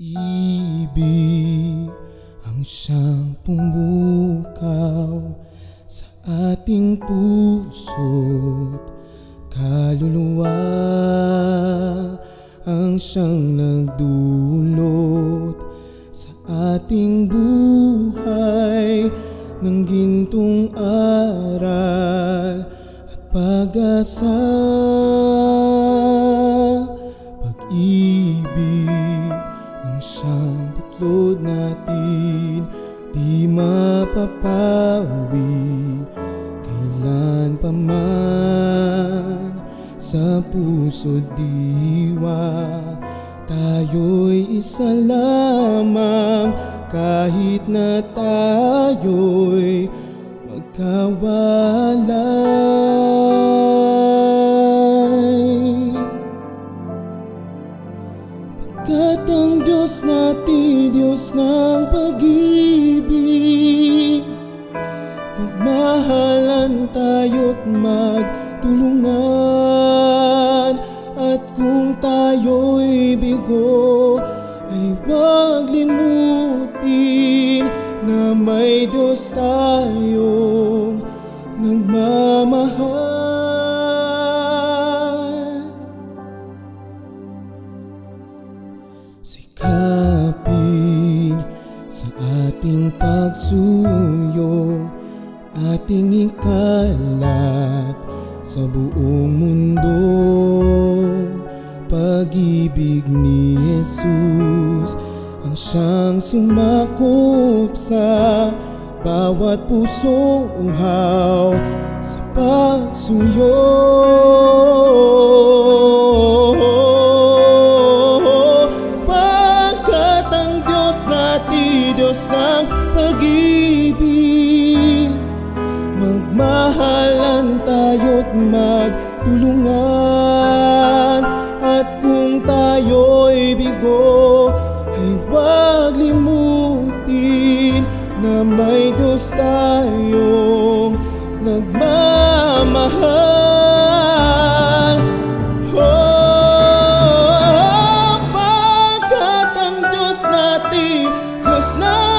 Pag-ibig ang siyang pumukaw sa ating puso't kaluluwa. Ang siyang nagdulot sa ating buhay ng gintong aral at pag-asa. Pag-ibig ang siyang buklod natin Di mapapawi. Kailan pa Sa puso't diwa Tayo'y isa lamang. Kahit na tayo'y magkawalay Kat ang Diyos natin, Diyos ng pag-ibig Magmahalan tayo't magtulungan. At kung tayo'y bigo Ay huwag limutin Na may Diyos tayong nagmamahal Sikapin sa ating pagsuyo Ating ikalat sa buong mundo. Pag-ibig ni Jesus Ang siyang sumakop sa bawat puso uhaw Sa pagsuyo natin, Diyos ng pag-ibig. Magmahalan tayo't magtulungan. At kung tayo'y bigo Ay huwag limutin Na may Diyos tayong nagmamahal. Oh, pagkat ang Diyos natin, Diyos ng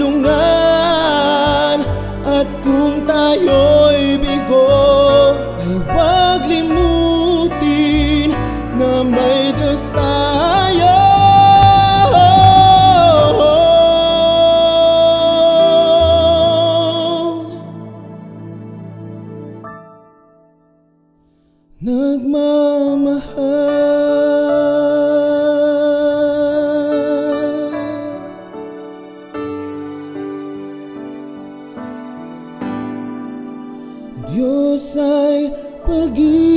tulungan At kung tayo'y bigo Ay huwag limutin Na may Diyos tayo. Nagmamahal Diyos ay pag-ibig.